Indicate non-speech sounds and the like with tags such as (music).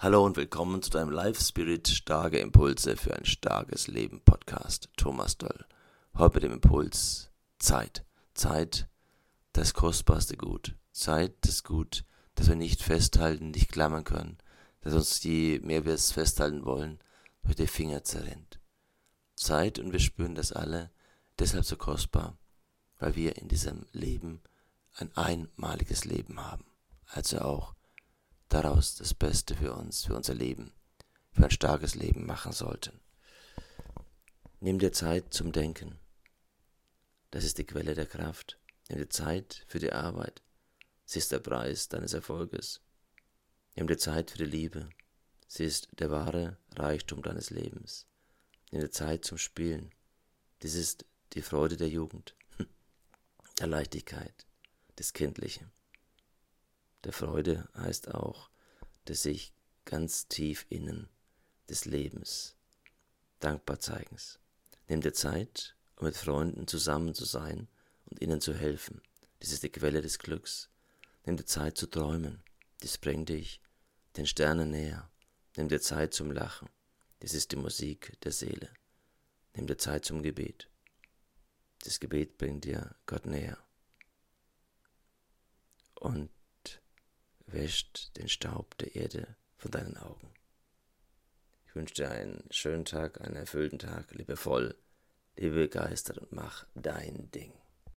Hallo und willkommen zu deinem Life Spirit Starke Impulse für ein starkes Leben Podcast. Thomas Doll. Heute mit dem Impuls Zeit. Zeit, das kostbarste Gut. Zeit, das Gut, das wir nicht festhalten, nicht klammern können, das uns, je mehr wir es festhalten wollen, durch die Finger zerrennt. Zeit, und wir spüren das alle, deshalb so kostbar, weil wir in diesem Leben ein einmaliges Leben haben. Also auch daraus das Beste für uns, für unser Leben, für ein starkes Leben machen sollten. Nimm dir Zeit zum Denken. Das ist die Quelle der Kraft. Nimm dir Zeit für die Arbeit. Sie ist der Preis deines Erfolges. Nimm dir Zeit für die Liebe. Sie ist der wahre Reichtum deines Lebens. Nimm dir Zeit zum Spielen. Dies ist die Freude der Jugend, (laughs) der Leichtigkeit, des Kindlichen. Der Freude heißt auch des sich ganz tief innen des Lebens dankbar zeigens. Nimm dir Zeit, um mit Freunden zusammen zu sein und ihnen zu helfen. Dies ist die Quelle des Glücks. Nimm dir Zeit zu träumen. Dies bringt dich den Sternen näher. Nimm dir Zeit zum Lachen. Dies ist die Musik der Seele. Nimm dir Zeit zum Gebet. Das Gebet bringt dir Gott näher. Und wäscht den Staub der Erde von deinen Augen. Ich wünsche dir einen schönen Tag, einen erfüllten Tag, liebevoll, liebe begeistert und mach dein Ding.